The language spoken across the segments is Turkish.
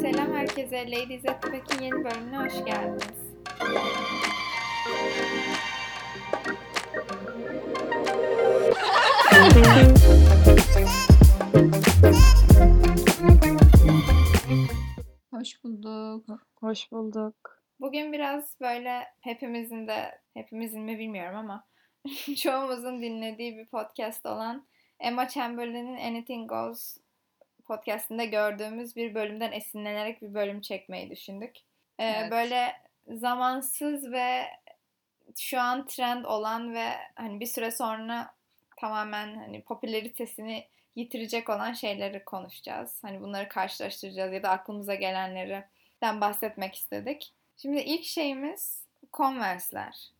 Selam herkese. Ladies at the Back'in yeni bölümüne hoş geldiniz. Hoş bulduk. Hoş bulduk. Bugün biraz böyle hepimizin de, hepimizin mi bilmiyorum ama çoğumuzun dinlediği bir podcast olan Emma Chamberlain'in Anything Goes podcastinde gördüğümüz bir bölümden esinlenerek bir bölüm çekmeyi düşündük. Ee, Evet. Böyle zamansız ve şu an trend olan ve hani bir süre sonra tamamen hani popülaritesini yitirecek olan şeyleri konuşacağız. Hani bunları karşılaştıracağız ya da aklımıza gelenlerden bahsetmek istedik. Şimdi ilk şeyimiz Converse'ler.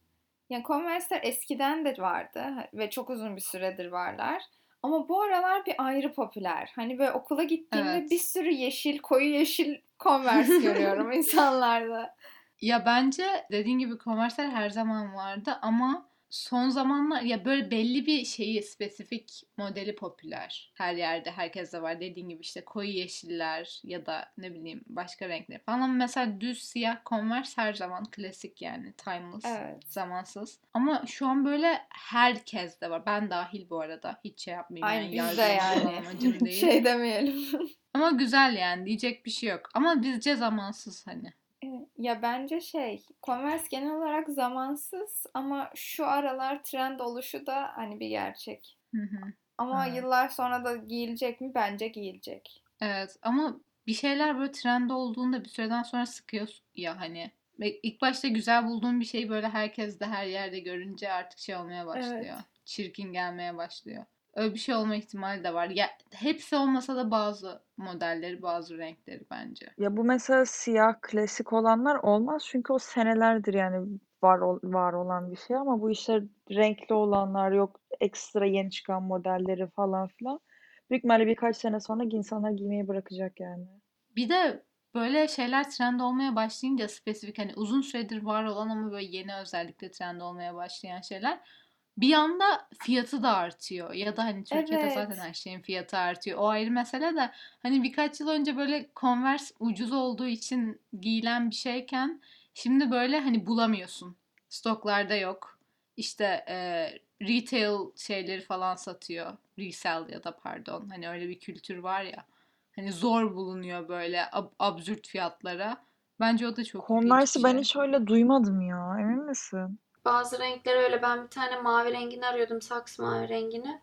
Yani Converse'ler eskiden de vardı ve çok uzun bir süredir varlar. Ama bu aralar bir ayrı popüler. Hani böyle okula gittiğimde Evet. bir sürü yeşil, koyu yeşil Converse görüyorum insanlarda. Ya bence dediğin gibi Converse'ler her zaman vardı ama son zamanlar ya böyle belli bir şeyi spesifik modeli popüler. Her yerde herkeste var. Dediğin gibi işte koyu yeşiller ya da ne bileyim başka renkler falan. Ama mesela düz siyah Converse her zaman klasik yani timeless. Evet. Zamansız. Ama şu an böyle herkes de var. Ben dahil bu arada. Hiç şey yapmayayım. Aynı yani, biz de yani. şey demeyelim. Ama güzel yani. Diyecek bir şey yok. Ama bizce zamansız hani. Evet, Ya bence şey, Converse genel olarak zamansız ama şu aralar trend oluşu da hani bir gerçek. Hı hı. Ama Evet. yıllar sonra da giyilecek mi? Bence giyilecek. Evet ama bir şeyler böyle trend olduğunda bir süreden sonra sıkıyor ya hani. İlk başta güzel bulduğun bir şeyi böyle herkes de her yerde görünce artık şey olmaya başlıyor. Evet. Çirkin gelmeye başlıyor. Öyle bir şey olma ihtimali de var. Ya hepsi olmasa da bazı modelleri, bazı renkleri bence. Ya bu mesela siyah klasik olanlar olmaz çünkü o senelerdir yani var ol- var olan bir şey ama bu işte renkli olanlar yok ekstra yeni çıkan modelleri falan filan. Büyük ihtimalle birkaç sene sonra insanlar giymeyi bırakacak yani. Bir de böyle şeyler trend olmaya başlayınca spesifik hani uzun süredir var olan ama böyle yeni özellikle trend olmaya başlayan şeyler bir anda fiyatı da artıyor. Ya da hani Türkiye'de zaten Evet. her şeyin fiyatı artıyor. O ayrı mesele de hani birkaç yıl önce böyle Converse ucuz olduğu için giyilen bir şeyken şimdi böyle hani bulamıyorsun. Stoklarda yok. İşte e, retail şeyleri falan satıyor. Resell ya da pardon. Hani öyle bir kültür var ya. Hani zor bulunuyor böyle ab- absürt fiyatlara. Bence o da çok ilginç bir Converse'i ben şey. hiç öyle duymadım ya. Emin misin? Bazı renkler öyle. Ben bir tane mavi rengini arıyordum. Saks mavi rengini.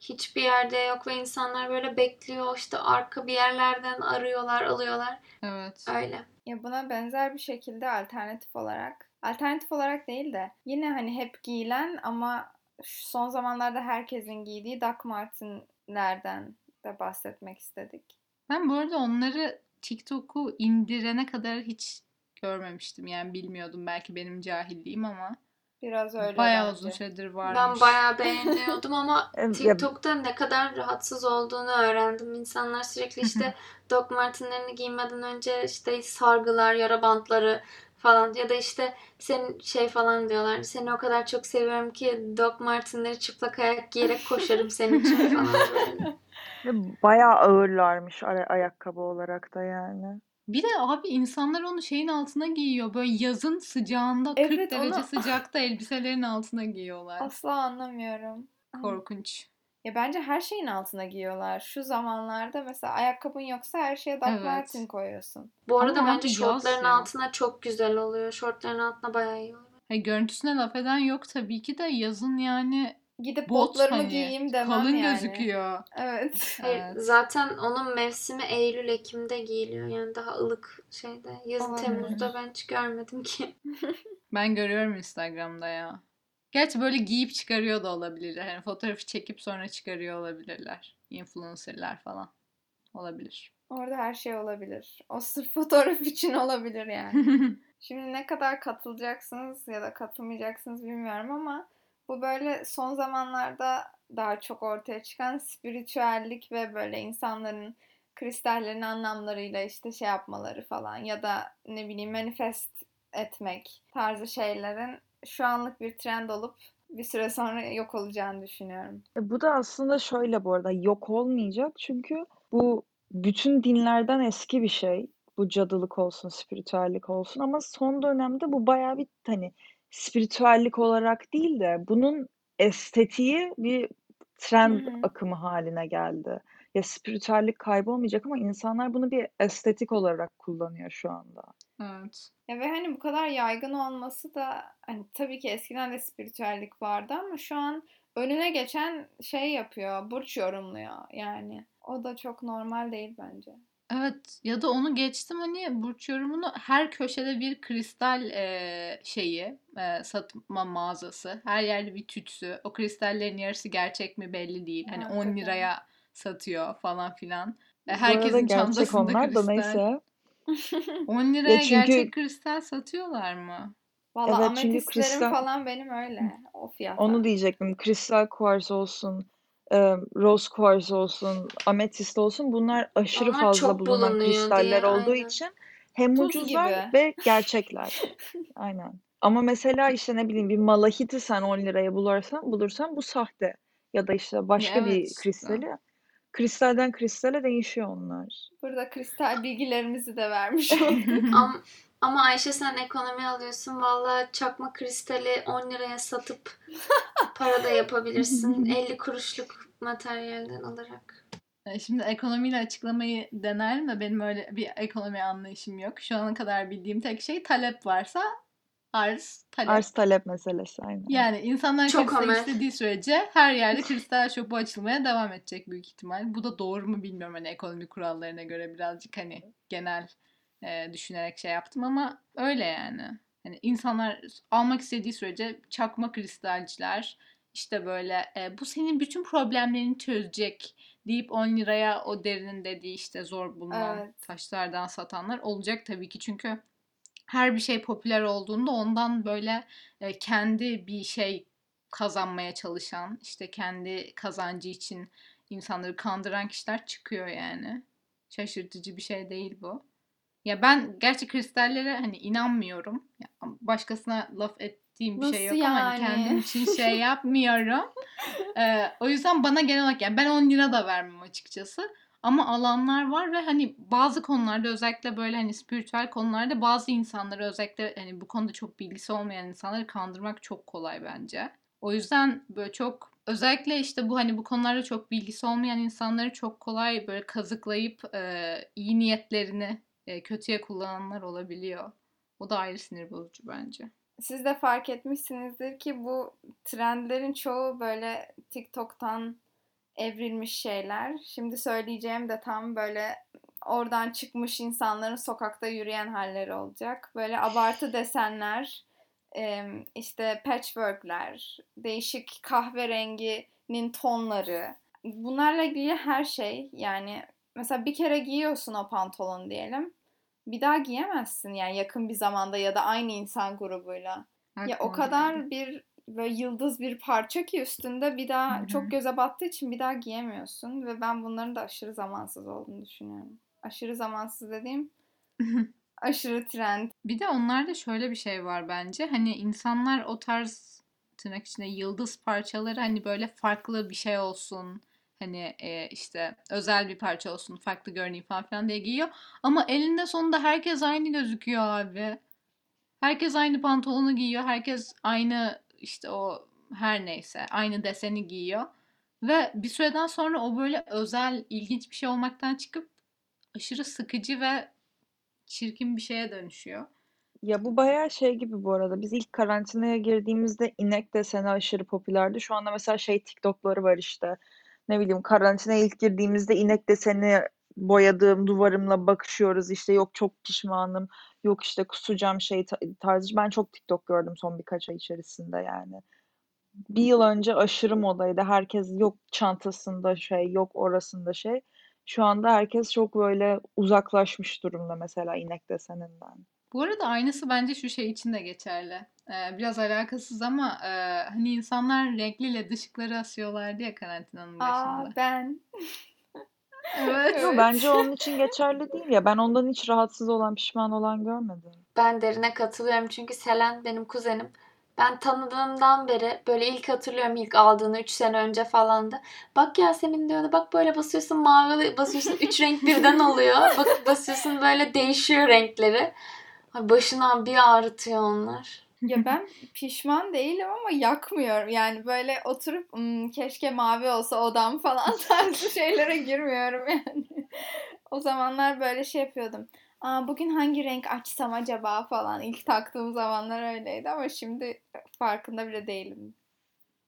Hiçbir yerde yok ve insanlar böyle bekliyor. işte arka bir yerlerden arıyorlar, alıyorlar. Evet. Öyle. Ya buna benzer bir şekilde alternatif olarak, alternatif olarak değil de yine hani hep giyilen ama şu son zamanlarda herkesin giydiği Doc Martens'lerden de bahsetmek istedik. Ben bu arada onları TikTok'u indirene kadar hiç görmemiştim. Yani bilmiyordum. Belki benim cahilliğim ama Biraz öyle bayağı bence. uzun süredir Ben varmış. bayağı beğeniyordum ama TikTok'ta ne kadar rahatsız olduğunu öğrendim. İnsanlar sürekli işte Doc Martens'lerini giymeden önce işte sargılar, yara bantları falan ya da işte senin şey falan diyorlar. Seni o kadar çok seviyorum ki Doc Martens'leri çıplak ayak giyerek koşarım senin için falan böyle. Ve bayağı ağırlarmış ara- ayakkabı olarak da yani. Bir de abi insanlar onu şeyin altına giyiyor. Böyle yazın sıcağında 40 Evet, derece onu- sıcakta elbiselerin altına giyiyorlar. Asla anlamıyorum. Korkunç. Ya bence her şeyin altına giyiyorlar. Şu zamanlarda mesela ayakkabın yoksa her şeye Evet. Marten koyuyorsun. Bu arada Ama bence yaz şortların ya. altına çok güzel oluyor. Şortların altına bayağı iyi oluyor. Hayır, görüntüsüne laf eden yok tabii ki de yazın yani Gidip bot botlarımı hani giyeyim demem kalın yani. gözüküyor. Evet. Hayır, Evet. zaten onun mevsimi Eylül Ekim'de giyiliyor. Yani daha ılık şeyde. Yazın Olabilir. Temmuz'da ben hiç görmedim ki. Ben görüyorum Instagram'da ya. Gerçi böyle giyip çıkarıyor da olabilirler. Hani fotoğrafı çekip sonra çıkarıyor olabilirler. Influencerlar falan. Olabilir. Orada her şey olabilir. O sırf fotoğraf için olabilir yani. Şimdi ne kadar katılacaksınız ya da katılmayacaksınız bilmiyorum ama bu böyle son zamanlarda daha çok ortaya çıkan spiritüellik ve böyle insanların kristallerin anlamlarıyla işte şey yapmaları falan ya da ne bileyim manifest etmek tarzı şeylerin şu anlık bir trend olup bir süre sonra yok olacağını düşünüyorum. E, bu da aslında şöyle bu arada yok olmayacak çünkü bu bütün dinlerden eski bir şey. Bu cadılık olsun, spiritüellik olsun ama son dönemde bu bayağı bir hani spiritüellik olarak değil de bunun estetiği bir Hı trend hı. akımı haline geldi. Ya spiritüellik kaybolmayacak ama insanlar bunu bir estetik olarak kullanıyor şu anda. Evet. Ya ve hani bu kadar yaygın olması da hani tabii ki eskiden de spiritüellik vardı ama şu an önüne geçen şey yapıyor, burç yorumluyor yani. O da çok normal değil bence. Evet ya da onu geçtim hani burç yorumunu her köşede bir kristal e, şeyi e, satma mağazası. Her yerde bir tütsü. O kristallerin yarısı gerçek mi belli değil. Hani 10 Hakikaten. liraya satıyor falan filan. E, Bu arada herkesin gerçek çantasında onlar da kristal. neyse. 10 liraya Ya çünkü gerçek kristal satıyorlar mı? Valla evet çünkü ametistlerim kristal falan benim öyle. O onu fiyata. diyecektim. Kristal kuars olsun, e, rose kuars olsun, ametist olsun bunlar aşırı Onlar fazla çok bulunan bulunuyor kristaller diye olduğu aynen. için hem Tuz ucuzlar gibi. ve gerçekler. Aynen. Ama mesela işte ne bileyim bir malahiti sen 10 liraya bulursan bulursan bu sahte. Ya da işte Ya başka evet bir işte. kristali. Kristalden kristale değişiyor onlar. Burada kristal bilgilerimizi de vermiş olduk. Ama, ama Ayşe sen ekonomi alıyorsun. Vallahi çakma kristali 10 liraya satıp para da yapabilirsin. 50 kuruşluk materyalden alarak. E, Şimdi ekonomiyle açıklamayı denerim de benim öyle bir ekonomi anlayışım yok. Şu ana kadar bildiğim tek şey talep varsa arz, talep. Arz talep meselesi aynen. Yani insanlar Çok kristal amel. istediği sürece her yerde kristal şopu açılmaya devam edecek büyük ihtimal. Bu da doğru mu bilmiyorum hani ekonomi kurallarına göre birazcık hani genel e, düşünerek şey yaptım ama öyle yani. Hani insanlar almak istediği sürece çakma kristalciler işte böyle e, bu senin bütün problemlerini çözecek deyip 10 liraya o derinin dediği işte zor bulunan Evet. taşlardan satanlar olacak tabii ki çünkü her bir şey popüler olduğunda ondan böyle e, kendi bir şey kazanmaya çalışan, işte kendi kazancı için insanları kandıran kişiler çıkıyor yani. Şaşırtıcı bir şey değil bu. Ya ben gerçi kristallere hani inanmıyorum. Ya başkasına laf ettiğim bir şey Nasıl yok ama hani yani? kendim için şey yapmıyorum. Ee, o yüzden bana genel olarak yani ben 10 lira da vermem açıkçası. Ama alanlar var ve hani bazı konularda özellikle böyle hani spiritüel konularda bazı insanları özellikle hani bu konuda çok bilgisi olmayan insanları kandırmak çok kolay bence. O yüzden böyle çok özellikle işte bu hani bu konularda çok bilgisi olmayan insanları çok kolay böyle kazıklayıp e, iyi niyetlerini e, kötüye kullananlar olabiliyor. O da ayrı sinir bozucu bence. Siz de fark etmişsinizdir ki bu trendlerin çoğu böyle TikTok'tan evrilmiş şeyler. Şimdi söyleyeceğim de tam böyle oradan çıkmış insanların sokakta yürüyen halleri olacak. Böyle abartı desenler, işte patchworkler, değişik kahverenginin tonları. Bunlarla ilgili her şey yani mesela bir kere giyiyorsun o pantolonu diyelim. Bir daha giyemezsin yani yakın bir zamanda ya da aynı insan grubuyla. Ya o kadar geldi. bir böyle yıldız bir parça ki üstünde bir daha Hı hı. çok göze battığı için bir daha giyemiyorsun ve ben bunların da aşırı zamansız olduğunu düşünüyorum. Aşırı zamansız dediğim aşırı trend. Bir de onlarda şöyle bir şey var bence. Hani insanlar o tarz tırnak içinde yıldız parçaları hani böyle farklı bir şey olsun. Hani e, işte özel bir parça olsun, farklı görüneyim falan filan diye giyiyor. Ama elinde sonunda herkes aynı gözüküyor abi. Herkes aynı pantolonu giyiyor. Herkes aynı işte o her neyse aynı deseni giyiyor. Ve bir süreden sonra o böyle özel, ilginç bir şey olmaktan çıkıp aşırı sıkıcı ve çirkin bir şeye dönüşüyor. Ya bu bayağı şey gibi bu arada. Biz ilk karantinaya girdiğimizde inek deseni aşırı popülerdi. Şu anda mesela şey TikTok'ları var işte. Ne bileyim karantinaya ilk girdiğimizde inek deseni boyadığım duvarımla bakışıyoruz. İşte yok çok pişmanım. Yok işte kusacağım şey ta- tarzı. Ben çok TikTok gördüm son birkaç ay içerisinde yani. Bir yıl önce aşırı modaydı. Herkes yok çantasında şey, yok orasında şey. Şu anda herkes çok böyle uzaklaşmış durumda mesela inek deseninden. Bu arada aynısı bence şu şey için de geçerli. Ee, biraz alakasız ama e, hani insanlar renkli led ışıkları asıyorlardı ya karantinanın Aa başında. ben. Evet. Yo, bence onun için geçerli değil ya. Ben ondan hiç rahatsız olan, pişman olan görmedim. Ben derine katılıyorum çünkü Selen benim kuzenim. Ben tanıdığımdan beri böyle ilk hatırlıyorum ilk aldığını 3 sene önce falandı. Bak Yasemin diyordu bak böyle basıyorsun mavi basıyorsun 3 renk birden oluyor. Bak basıyorsun böyle değişiyor renkleri. Ay başına bir ağrıtıyor onlar. Ya ben pişman değilim ama yakmıyorum. Yani böyle oturup "Hmm, keşke mavi olsa odam falan tarzı şeylere girmiyorum yani. O zamanlar böyle şey yapıyordum. Aa, bugün hangi renk açsam acaba falan. İlk taktığım zamanlar öyleydi ama şimdi farkında bile değilim.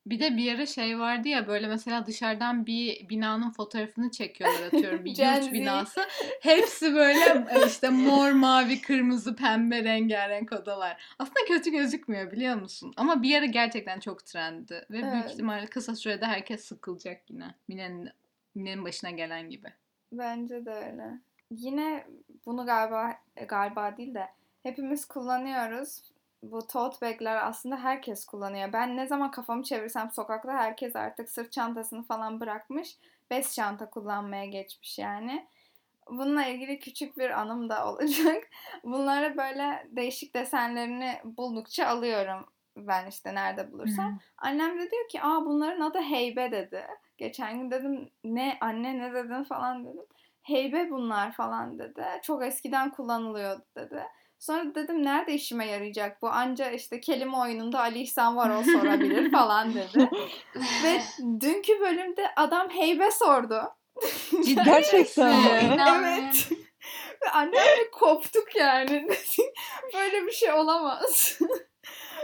Bir de bir ara şey vardı ya böyle mesela dışarıdan bir binanın fotoğrafını çekiyorlar atıyorum bir yurt binası. Hepsi böyle e, işte mor, mavi, kırmızı, pembe rengarenk odalar. Aslında kötü gözükmüyor biliyor musun? Ama bir ara gerçekten çok trendi. Ve büyük Evet. ihtimalle kısa sürede herkes sıkılacak yine. Mine'nin, Mine'nin başına gelen gibi. Bence de öyle. Yine bunu galiba galiba değil de hepimiz kullanıyoruz. Bu tote bag'ler aslında herkes kullanıyor. Ben ne zaman kafamı çevirsem sokakta herkes artık sırt çantasını falan bırakmış. Bez çanta kullanmaya geçmiş yani. Bununla ilgili küçük bir anım da olacak. Bunları böyle değişik desenlerini buldukça alıyorum. Ben işte nerede bulursam. Annem de diyor ki aa bunların adı heybe dedi. Geçen gün dedim ne anne ne dedin falan dedim. Heybe bunlar falan dedi. Çok eskiden kullanılıyordu dedi. Sonra dedim nerede işime yarayacak bu? Anca işte kelime oyununda Ali İhsan var o sorabilir falan dedi. Ve dünkü bölümde adam heybe sordu. Ciddi Gerçekten mi? İnanmıyorum. Evet. Ve annemle koptuk yani. Böyle bir şey olamaz.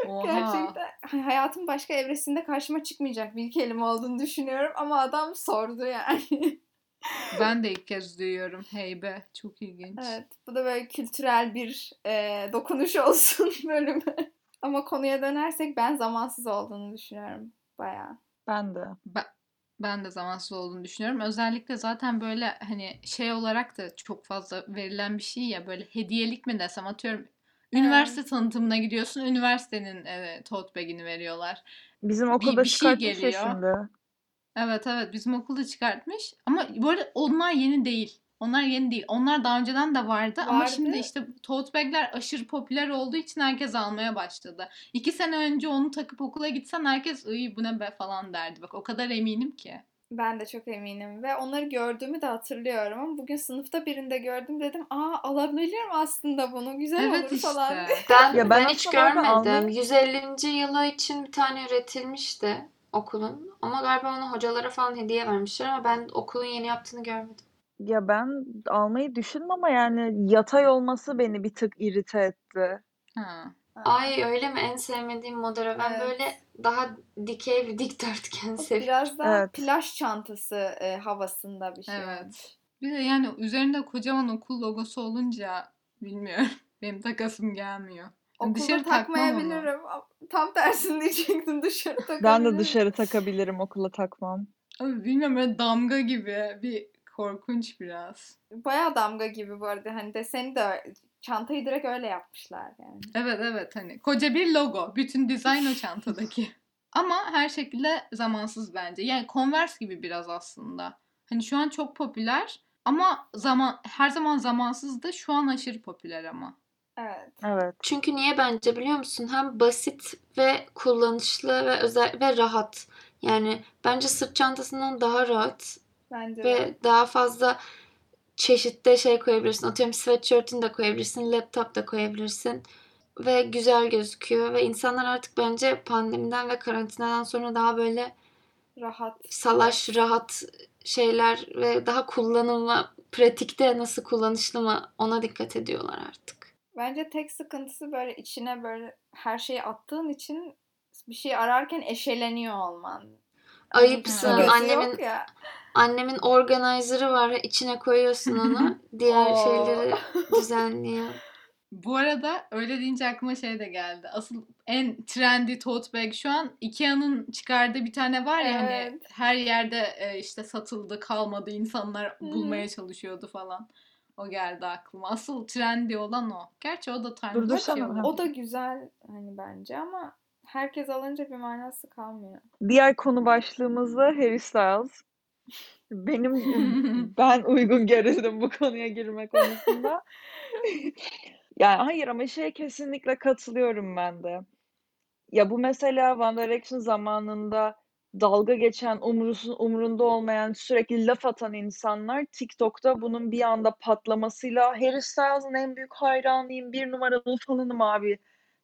Oha. Gerçekten hay- hayatın başka evresinde karşıma çıkmayacak bir kelime olduğunu düşünüyorum ama adam sordu yani. Ben de ilk kez duyuyorum. Heybe. Çok ilginç. evet, bu da böyle kültürel bir e, dokunuş olsun bölüme. Ama konuya dönersek ben zamansız olduğunu düşünüyorum bayağı. Ben de. Ben, ben de zamansız olduğunu düşünüyorum. Özellikle zaten böyle hani şey olarak da çok fazla verilen bir şey ya böyle hediyelik mi desem atıyorum. Üniversite tanıtımına gidiyorsun. Üniversitenin e, tote bag'ini veriyorlar. Bizim Bir- okulda bir şey çıkartmış ya geliyor. şimdi. Evet evet bizim okulda çıkartmış. Ama bu arada onlar yeni değil. Onlar yeni değil. Onlar daha önceden de vardı. Ama Vardı. şimdi işte tote bag'ler aşırı popüler olduğu için herkes almaya başladı. İki sene önce onu takıp okula gitsen herkes iyi bu ne be falan derdi. Bak o kadar eminim ki. Ben de çok eminim ve onları gördüğümü de hatırlıyorum ama bugün sınıfta birinde gördüm dedim aa alabilirim aslında bunu güzel Evet olur falan. işte. Ben, Ya ben ben hiç görmedim. almayı- 150. yılı için bir tane üretilmişti okulun. Ama galiba onu hocalara falan hediye vermişler ama ben okulun yeni yaptığını görmedim. Ya ben almayı düşündüm ama yani yatay olması beni bir tık irite etti. Ha. Ay öyle mi? En sevmediğim model. Ben Evet. böyle daha dikey bir dikdörtgen seviyorum. Biraz daha Evet. plaj çantası e, havasında bir şey. Evet. Bir de yani üzerinde kocaman okul logosu olunca bilmiyorum. Benim takasım gelmiyor. Yani Okulda dışarı takmayabilirim. Tam tersini diyecektim dışarı takabilirim. Ben de dışarı takabilirim okula takmam. Ama bilmiyorum böyle damga gibi bir korkunç biraz. Bayağı damga gibi bu arada. Hani deseni de çantayı direkt öyle yapmışlar yani. Evet evet hani koca bir logo. Bütün dizayn o çantadaki. Ama her şekilde zamansız bence. Yani Converse gibi biraz aslında. Hani şu an çok popüler ama zaman her zaman zamansız da şu an aşırı popüler ama. Evet. Evet. Çünkü niye bence biliyor musun? Hem basit ve kullanışlı ve özel ve rahat. Yani bence sırt çantasından daha rahat Bence de. ve daha fazla çeşitte şey koyabilirsin. Atıyorum sweatshirt'ini de koyabilirsin, laptop da koyabilirsin. Ve güzel gözüküyor ve insanlar artık bence pandemiden ve karantinadan sonra daha böyle Rahat. salaş, rahat şeyler ve daha kullanımı, pratikte nasıl kullanışlı mı ona dikkat ediyorlar artık. Bence tek sıkıntısı böyle içine böyle her şeyi attığın için bir şey ararken eşeleniyor olman. Ayıpsın. Gözü Annemin yok ya. annemin organizer'ı var. içine koyuyorsun onu. Diğer şeyleri düzenliyor. Bu arada öyle deyince aklıma şey de geldi. Asıl en trendy tote bag şu an Ikea'nın çıkardığı bir tane var ya hani Evet. her yerde e, işte satıldı kalmadı insanlar Hı hı. bulmaya çalışıyordu falan. O geldi aklıma. Asıl trendy olan o. Gerçi o da time Dur, dur bir şey oldu. O da güzel hani bence ama herkes alınca bir manası kalmıyor. Diğer konu başlığımız da Harry Styles. Benim ben uygun görüldüm bu konuya girme konusunda. Yani hayır ama şeye kesinlikle katılıyorum ben de. Ya bu mesela One Direction zamanında dalga geçen, umrusu, umrunda olmayan, sürekli laf atan insanlar TikTok'ta bunun bir anda patlamasıyla Harry Styles'ın en büyük hayranıyım, bir numaralı fanınım abi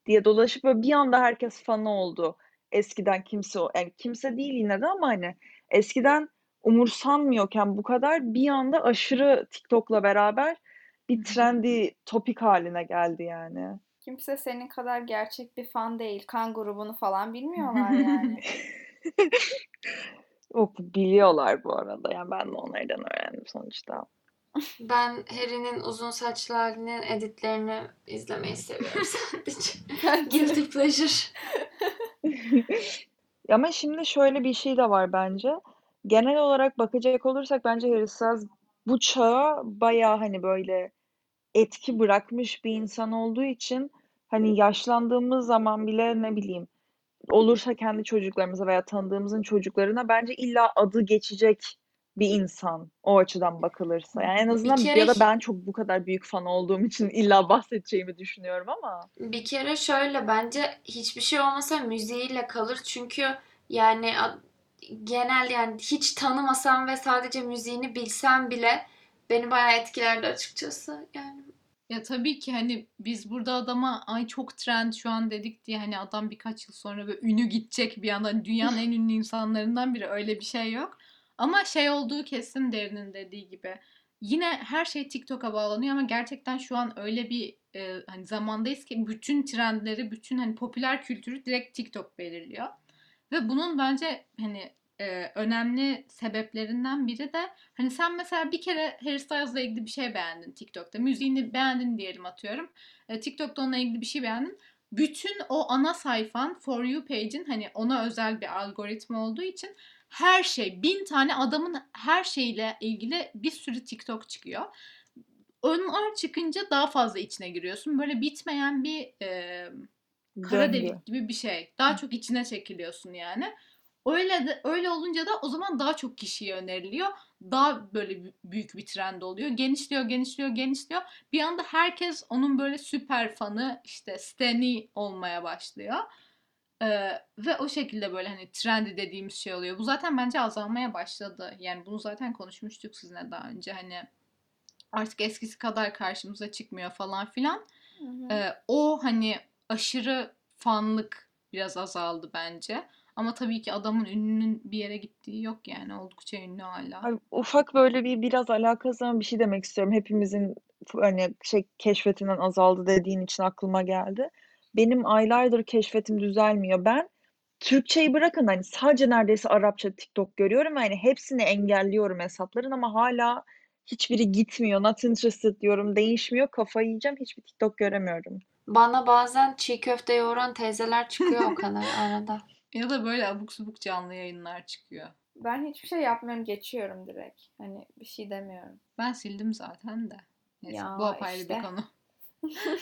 diye dolaşıp böyle bir anda herkes fanı oldu. Eskiden kimse o, yani kimse değil yine de ama hani eskiden umursanmıyorken bu kadar bir anda aşırı TikTok'la beraber bir trendy topik haline geldi yani. Kimse senin kadar gerçek bir fan değil. Kan grubunu falan bilmiyorlar yani. Yok biliyorlar bu arada. Yani ben de onlardan öğrendim sonuçta. Ben Harry'nin uzun saçlı halinin editlerini izlemeyi seviyorum sadece. Guilty pleasure. Ama şimdi şöyle bir şey de var bence. Genel olarak bakacak olursak bence Harry Styles bu çağa bayağı hani böyle etki bırakmış bir insan olduğu için hani yaşlandığımız zaman bile ne bileyim olursa kendi çocuklarımıza veya tanıdığımızın çocuklarına bence illa adı geçecek bir insan o açıdan bakılırsa. Yani en azından kere ya da ben çok bu kadar büyük fan olduğum için illa bahsedeceğimi düşünüyorum ama. Bir kere şöyle bence hiçbir şey olmasa müziğiyle kalır. Çünkü yani genel yani hiç tanımasam ve sadece müziğini bilsem bile beni bayağı etkilerdi açıkçası. Yani Ya tabii ki hani biz burada adama ay çok trend şu an dedik diye hani adam birkaç yıl sonra böyle ünü gidecek bir anda Hani dünyanın en ünlü insanlarından biri öyle bir şey yok. Ama şey olduğu kesin derinin dediği gibi yine her şey TikTok'a bağlanıyor ama gerçekten şu an öyle bir e, hani zamandayız ki bütün trendleri, bütün hani popüler kültürü direkt TikTok belirliyor. Ve bunun bence hani e, önemli sebeplerinden biri de hani sen mesela bir kere Harry Styles'la ilgili bir şey beğendin TikTok'ta. Müziğini beğendin diyelim atıyorum. E, TikTok'ta onunla ilgili bir şey beğendin. Bütün o ana sayfan For You page'in hani ona özel bir algoritma olduğu için her şey bin tane adamın her şeyle ilgili bir sürü TikTok çıkıyor. Onlar çıkınca daha fazla içine giriyorsun. Böyle bitmeyen bir e, kara delik gibi bir şey. Daha çok içine çekiliyorsun yani. Öyle de öyle olunca da o zaman daha çok kişiye öneriliyor. Daha böyle bü- büyük bir trend oluyor. Genişliyor, genişliyor, genişliyor. Bir anda herkes onun böyle süper fanı, işte stani olmaya başlıyor. Ee, ve o şekilde böyle hani trendi dediğimiz şey oluyor. Bu zaten bence azalmaya başladı. Yani bunu zaten konuşmuştuk sizinle daha önce. Hani artık eskisi kadar karşımıza çıkmıyor falan filan. Hı hı. Ee, o hani aşırı fanlık biraz azaldı bence. Ama tabii ki adamın ününün bir yere gittiği yok yani. Oldukça ünlü hala. Ay, ufak böyle bir biraz alakası olan bir şey demek istiyorum. Hepimizin hani şey keşfetinden azaldı dediğin için aklıma geldi. Benim aylardır keşfetim düzelmiyor. Ben Türkçeyi bırakın hani sadece neredeyse Arapça TikTok görüyorum. Yani hepsini engelliyorum hesapların ama hala hiçbiri gitmiyor. Not interested diyorum. Değişmiyor. Kafayı yiyeceğim. Hiçbir TikTok göremiyorum. bana bazen çiğ köfte yoğuran teyzeler çıkıyor o kadar arada. Ya da böyle abuk subuk canlı yayınlar çıkıyor. Ben hiçbir şey yapmıyorum. Geçiyorum direkt. Hani bir şey demiyorum. Ben sildim zaten de. Neyse Ya bu apayrı işte. bir konu.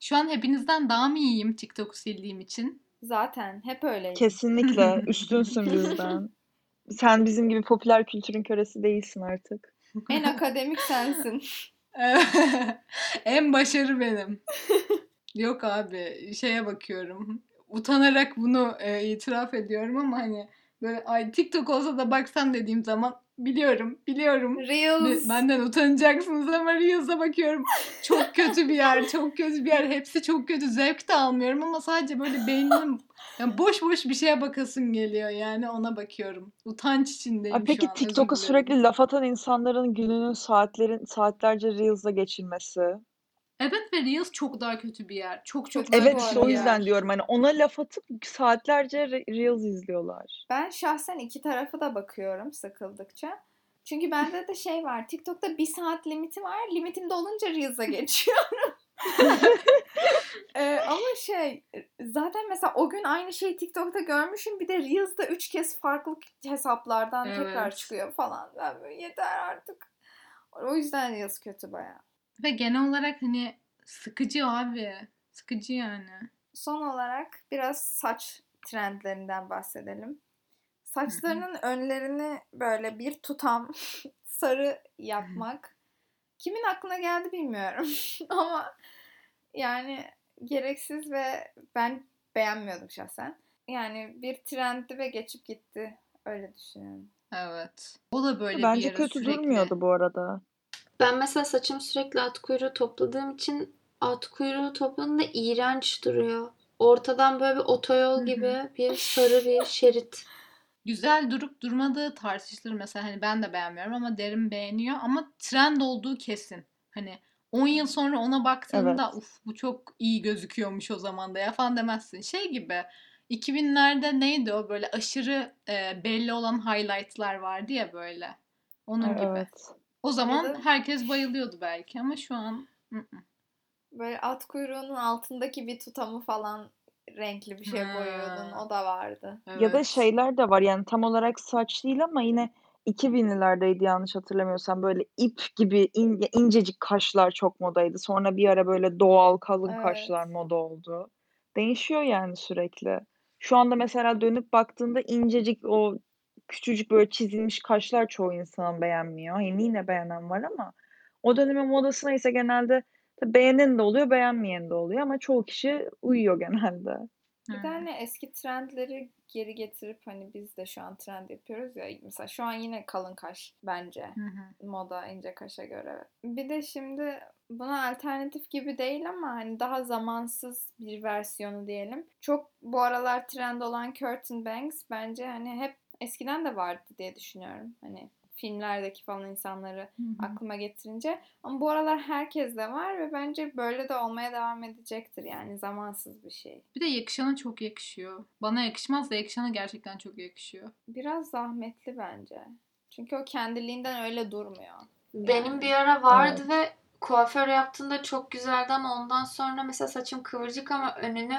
Şu an hepinizden daha mı iyiyim TikTok'u sildiğim için? Zaten hep öyleydi. Kesinlikle üstünsün bizden. Sen bizim gibi popüler kültürün kölesi değilsin artık. En akademik sensin. en başarı benim. Yok abi şeye bakıyorum. Utanarak bunu e, itiraf ediyorum ama hani böyle ay TikTok olsa da baksan dediğim zaman biliyorum, biliyorum. Reels. Be- Benden utanacaksınız ama Reels'a bakıyorum. Çok kötü bir yer, çok kötü bir yer. Hepsi çok kötü. Zevk de almıyorum ama sadece böyle beynim yani boş boş bir şeye bakasım geliyor yani ona bakıyorum. Utanç içindeyim Ay şu peki an. özür TikTok'a dilerim. sürekli laf atan insanların gününün saatlerin saatlerce Reels'la geçirmesi. Evet ve Reels çok daha kötü bir yer. Çok çok daha Evet kötü işte bir o yer. yüzden diyorum hani ona laf atıp saatlerce Re- Reels izliyorlar. Ben şahsen iki tarafı da bakıyorum sıkıldıkça. Çünkü bende de şey var. TikTok'ta bir saat limiti var. Limitim dolunca Reels'a geçiyorum. Ee, ama şey zaten mesela o gün aynı şeyi TikTok'ta görmüşüm. Bir de Reels'da üç kez farklı hesaplardan tekrar Evet. çıkıyor falan. Ben böyle yeter artık. O yüzden Reels kötü baya. Ve genel olarak hani sıkıcı abi. Sıkıcı yani. Son olarak biraz saç trendlerinden bahsedelim. Saçlarının önlerini böyle bir tutam sarı yapmak kimin aklına geldi bilmiyorum ama yani gereksiz ve ben beğenmiyordum şahsen. Yani bir trendi ve geçip gitti. Öyle düşünüyorum. Evet. O da böyle bir Bence ara kötü sürekli. durmuyordu bu arada. Ben mesela saçım sürekli at kuyruğu topladığım için at kuyruğu topladığında iğrenç duruyor. Ortadan böyle bir otoyol gibi bir sarı bir şerit. Güzel durup durmadığı tartışılır mesela hani ben de beğenmiyorum ama derin beğeniyor ama trend olduğu kesin. Hani 10 yıl sonra ona baktığında Evet. uf bu çok iyi gözüküyormuş o zaman da ya falan demezsin. Şey gibi 2000'lerde neydi o böyle aşırı e, belli olan highlightlar vardı ya böyle. Onun gibi. Evet. O zaman da- herkes bayılıyordu belki ama şu an ı-ı. Böyle at kuyruğunun altındaki bir tutamı falan renkli bir şey Ha. boyuyordun. O da vardı. Ya da Evet. şeyler de var yani tam olarak saç değil ama yine 2000'lerdeydi yanlış hatırlamıyorsam böyle ip gibi in- incecik kaşlar çok modaydı. Sonra bir ara böyle doğal kalın Evet. kaşlar moda oldu. Değişiyor yani sürekli. Şu anda mesela dönüp baktığında incecik o küçücük böyle çizilmiş kaşlar çoğu insan beğenmiyor. Yani yine beğenen var ama o dönemin modasına ise genelde tabii beğenen de oluyor, beğenmeyen de oluyor ama çoğu kişi uyuyor genelde. Bir de hani eski trendleri geri getirip hani biz de şu an trend yapıyoruz ya. Mesela şu an yine kalın kaş bence. Hı hı. Moda ince kaşa göre. Bir de şimdi buna alternatif gibi değil ama hani daha zamansız bir versiyonu diyelim. Çok bu aralar trend olan curtain bangs bence hani hep eskiden de vardı diye düşünüyorum. Hani filmlerdeki falan insanları Hı hı. aklıma getirince. Ama bu aralar herkes de var ve bence böyle de olmaya devam edecektir. Yani zamansız bir şey. Bir de yakışana çok yakışıyor. Bana yakışmaz da yakışana gerçekten çok yakışıyor. Biraz zahmetli bence. Çünkü o kendiliğinden öyle durmuyor. Benim Yani. bir ara vardı ve kuaför yaptığında çok güzeldi ama ondan sonra mesela saçım kıvırcık ama önünü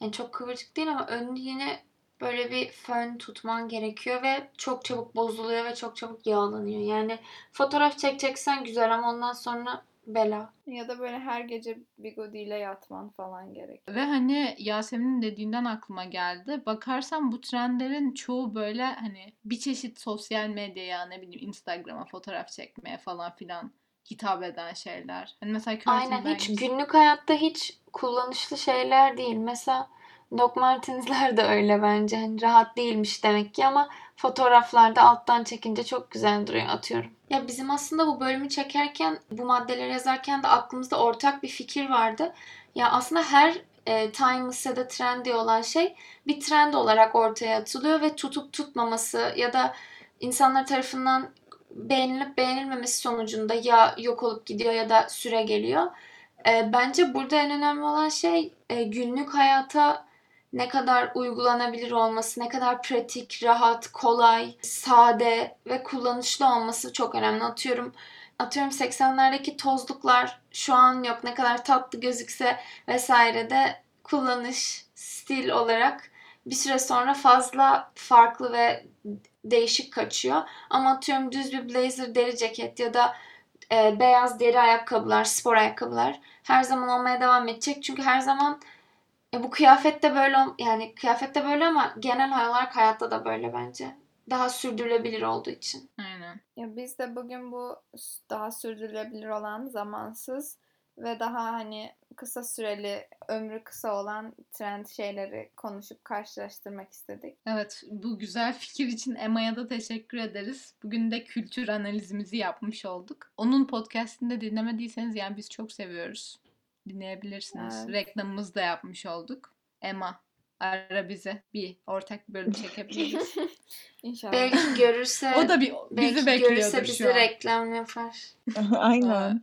yani çok kıvırcık değil ama önünü yine böyle bir fön tutman gerekiyor ve çok çabuk bozuluyor ve çok çabuk yağlanıyor. Yani fotoğraf çekeceksen güzel ama ondan sonra bela. Ya da böyle her gece bigodiyle yatman falan gerek. Ve hani Yasemin'in dediğinden aklıma geldi. Bakarsan bu trendlerin çoğu böyle hani bir çeşit sosyal medyaya ne bileyim Instagram'a fotoğraf çekmeye falan filan hitap eden şeyler. Hani mesela Aynen hiç günlük hayatta hiç kullanışlı şeyler değil. Mesela Doc Martens'ler de öyle bence. Hani rahat değilmiş demek ki ama fotoğraflarda alttan çekince çok güzel duruyor atıyorum. Ya bizim aslında bu bölümü çekerken, bu maddeleri yazarken de aklımızda ortak bir fikir vardı. Ya aslında her e, timeless ya da trendy olan şey bir trend olarak ortaya atılıyor ve tutup tutmaması ya da insanlar tarafından beğenilip beğenilmemesi sonucunda ya yok olup gidiyor ya da süre geliyor. E, bence burada en önemli olan şey e, günlük hayata ne kadar uygulanabilir olması, ne kadar pratik, rahat, kolay, sade ve kullanışlı olması çok önemli. Atıyorum atıyorum 80'lerdeki tozluklar şu an yok ne kadar tatlı gözükse vesaire de kullanış, stil olarak bir süre sonra fazla farklı ve değişik kaçıyor. Ama atıyorum düz bir blazer deri ceket ya da e, beyaz deri ayakkabılar, spor ayakkabılar her zaman olmaya devam edecek. Çünkü her zaman e, bu kıyafette böyle ol- yani kıyafette böyle ama genel olarak hayatta da böyle bence. Daha sürdürülebilir olduğu için. Aynen. Ya biz de bugün bu daha sürdürülebilir olan zamansız ve daha hani kısa süreli ömrü kısa olan trend şeyleri konuşup karşılaştırmak istedik. Evet, bu güzel fikir için Emma'ya da teşekkür ederiz. Bugün de kültür analizimizi yapmış olduk. Onun podcastini de dinlemediyseniz yani biz çok seviyoruz. Dinleyebilirsiniz. Evet. Reklamımızı da yapmış olduk. Emma, ara bize bir ortak bir bölüm çekebiliriz. İnşallah. Belki görürse o da bir belki bizi görürse bizi şu an. reklam yapar. Aynen.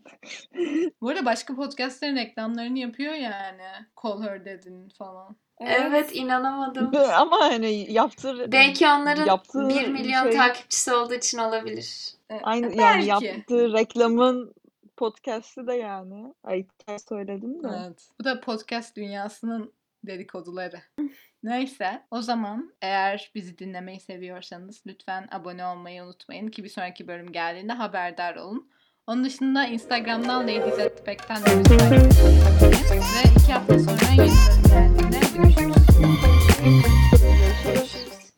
Bu arada başka podcastlerin reklamlarını yapıyor yani. Call Her Dad'in falan. Evet, inanamadım. Ama hani yaptığı Belki onların yaptığı 1 milyon şey- takipçisi olduğu için olabilir. E, aynı belki. yani yaptığı reklamın podcast'i de yani. Ay söyledim de. Evet. Bu da podcast dünyasının dedikoduları. Neyse o zaman eğer bizi dinlemeyi seviyorsanız lütfen abone olmayı unutmayın ki bir sonraki bölüm geldiğinde haberdar olun. Onun dışında Instagram'dan Ladies at Back'ten de bizi takip edebilirsiniz. Ve iki hafta sonra yeni bölüm geldiğinde görüşürüz.